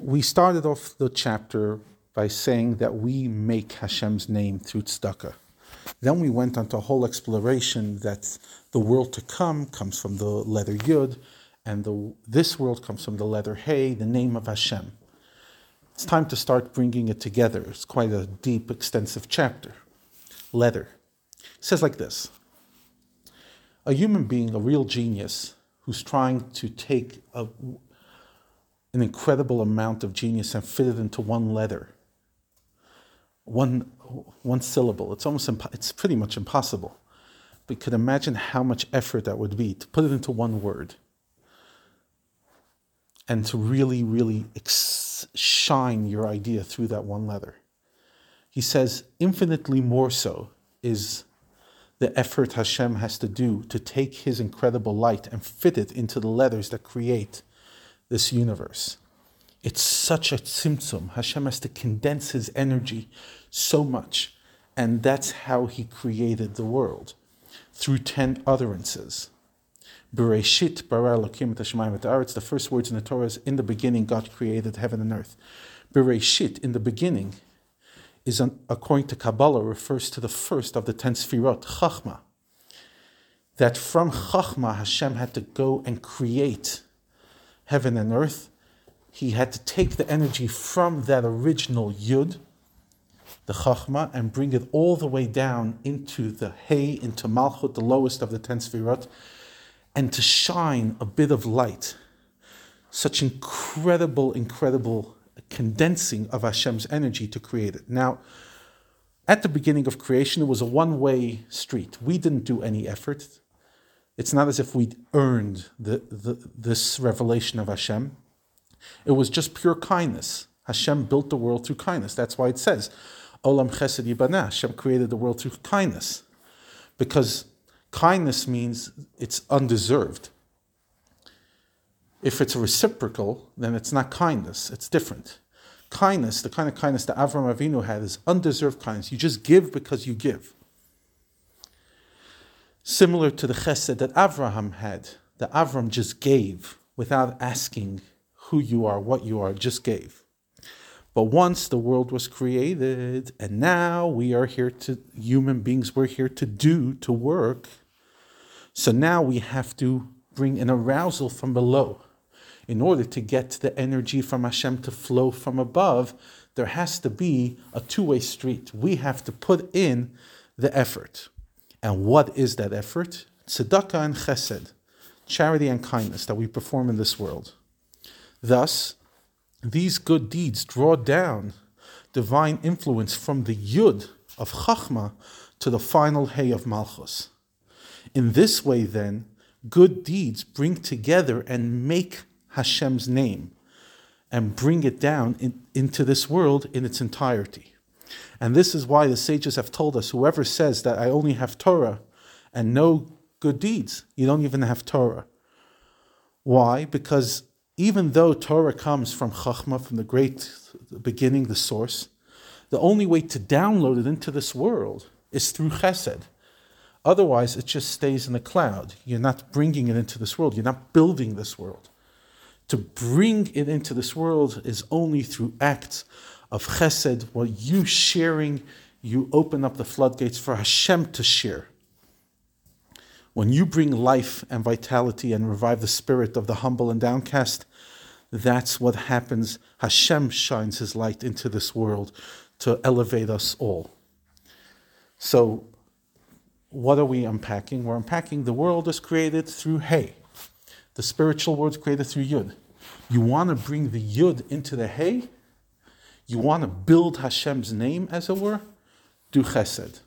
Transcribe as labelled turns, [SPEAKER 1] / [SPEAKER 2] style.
[SPEAKER 1] we started off the chapter by saying that we make Hashem's name through tzedakah. Then we went on to a whole exploration that the world to come comes from the letter Yud, and the, this world comes from the letter Hey, the name of Hashem. It's time to start bringing it together. It's quite a deep, extensive chapter. Letter. It says like this A human being, a real genius, who's trying to take a, an incredible amount of genius and fit it into one letter, one, one syllable. It's almost impo- it's pretty much impossible. But you could imagine how much effort that would be to put it into one word and to really, really ex- shine your idea through that one letter. He says, infinitely more so is the effort Hashem has to do to take his incredible light and fit it into the letters that create this universe. It's such a tzimtzum. Hashem has to condense his energy so much. And that's how he created the world through 10 utterances. Bereshit bara Elokim et et The first words in the Torah is, in the beginning God created heaven and earth. Bereshit, in the beginning, is an, according to Kabbalah, refers to the first of the 10 Sfirot, Chachma. That from Chachma Hashem had to go and create heaven and earth. He had to take the energy from that original Yud, the Chachma, and bring it all the way down into the Hey, into Malchut, the lowest of the ten Sfirot, and to shine a bit of light. Such incredible, incredible condensing of Hashem's energy to create it. Now, at the beginning of creation, it was a one way street. We didn't do any effort. It's not as if we'd earned the, the, this revelation of Hashem. It was just pure kindness. Hashem built the world through kindness. That's why it says, Olam Chesed Yibana. Hashem created the world through kindness. Because kindness means it's undeserved. If it's reciprocal, then it's not kindness, it's different. Kindness, the kind of kindness that Avram Avinu had, is undeserved kindness. You just give because you give similar to the chesed that Avraham had, that Avram just gave without asking who you are, what you are, just gave. But once the world was created, and now we are here to, human beings, we're here to do, to work. So now we have to bring an arousal from below. In order to get the energy from Hashem to flow from above, there has to be a two way street. We have to put in the effort. And what is that effort? Tzedakah and chesed, charity and kindness that we perform in this world. Thus, these good deeds draw down divine influence from the yud of chachma to the final hay of malchus. In this way, then, good deeds bring together and make Hashem's name and bring it down in, into this world in its entirety. And this is why the sages have told us whoever says that I only have Torah and no good deeds, you don't even have Torah. Why? Because even though Torah comes from Chachma, from the great beginning, the source, the only way to download it into this world is through Chesed. Otherwise, it just stays in the cloud. You're not bringing it into this world. You're not building this world. To bring it into this world is only through acts of chesed, while you sharing, you open up the floodgates for Hashem to share. When you bring life and vitality and revive the spirit of the humble and downcast, that's what happens. Hashem shines his light into this world to elevate us all. So, what are we unpacking? We're unpacking the world is created through hay, The spiritual world is created through Yud. You want to bring the Yud into the Hey? You want to build Hashem's name, as it were? Do chesed.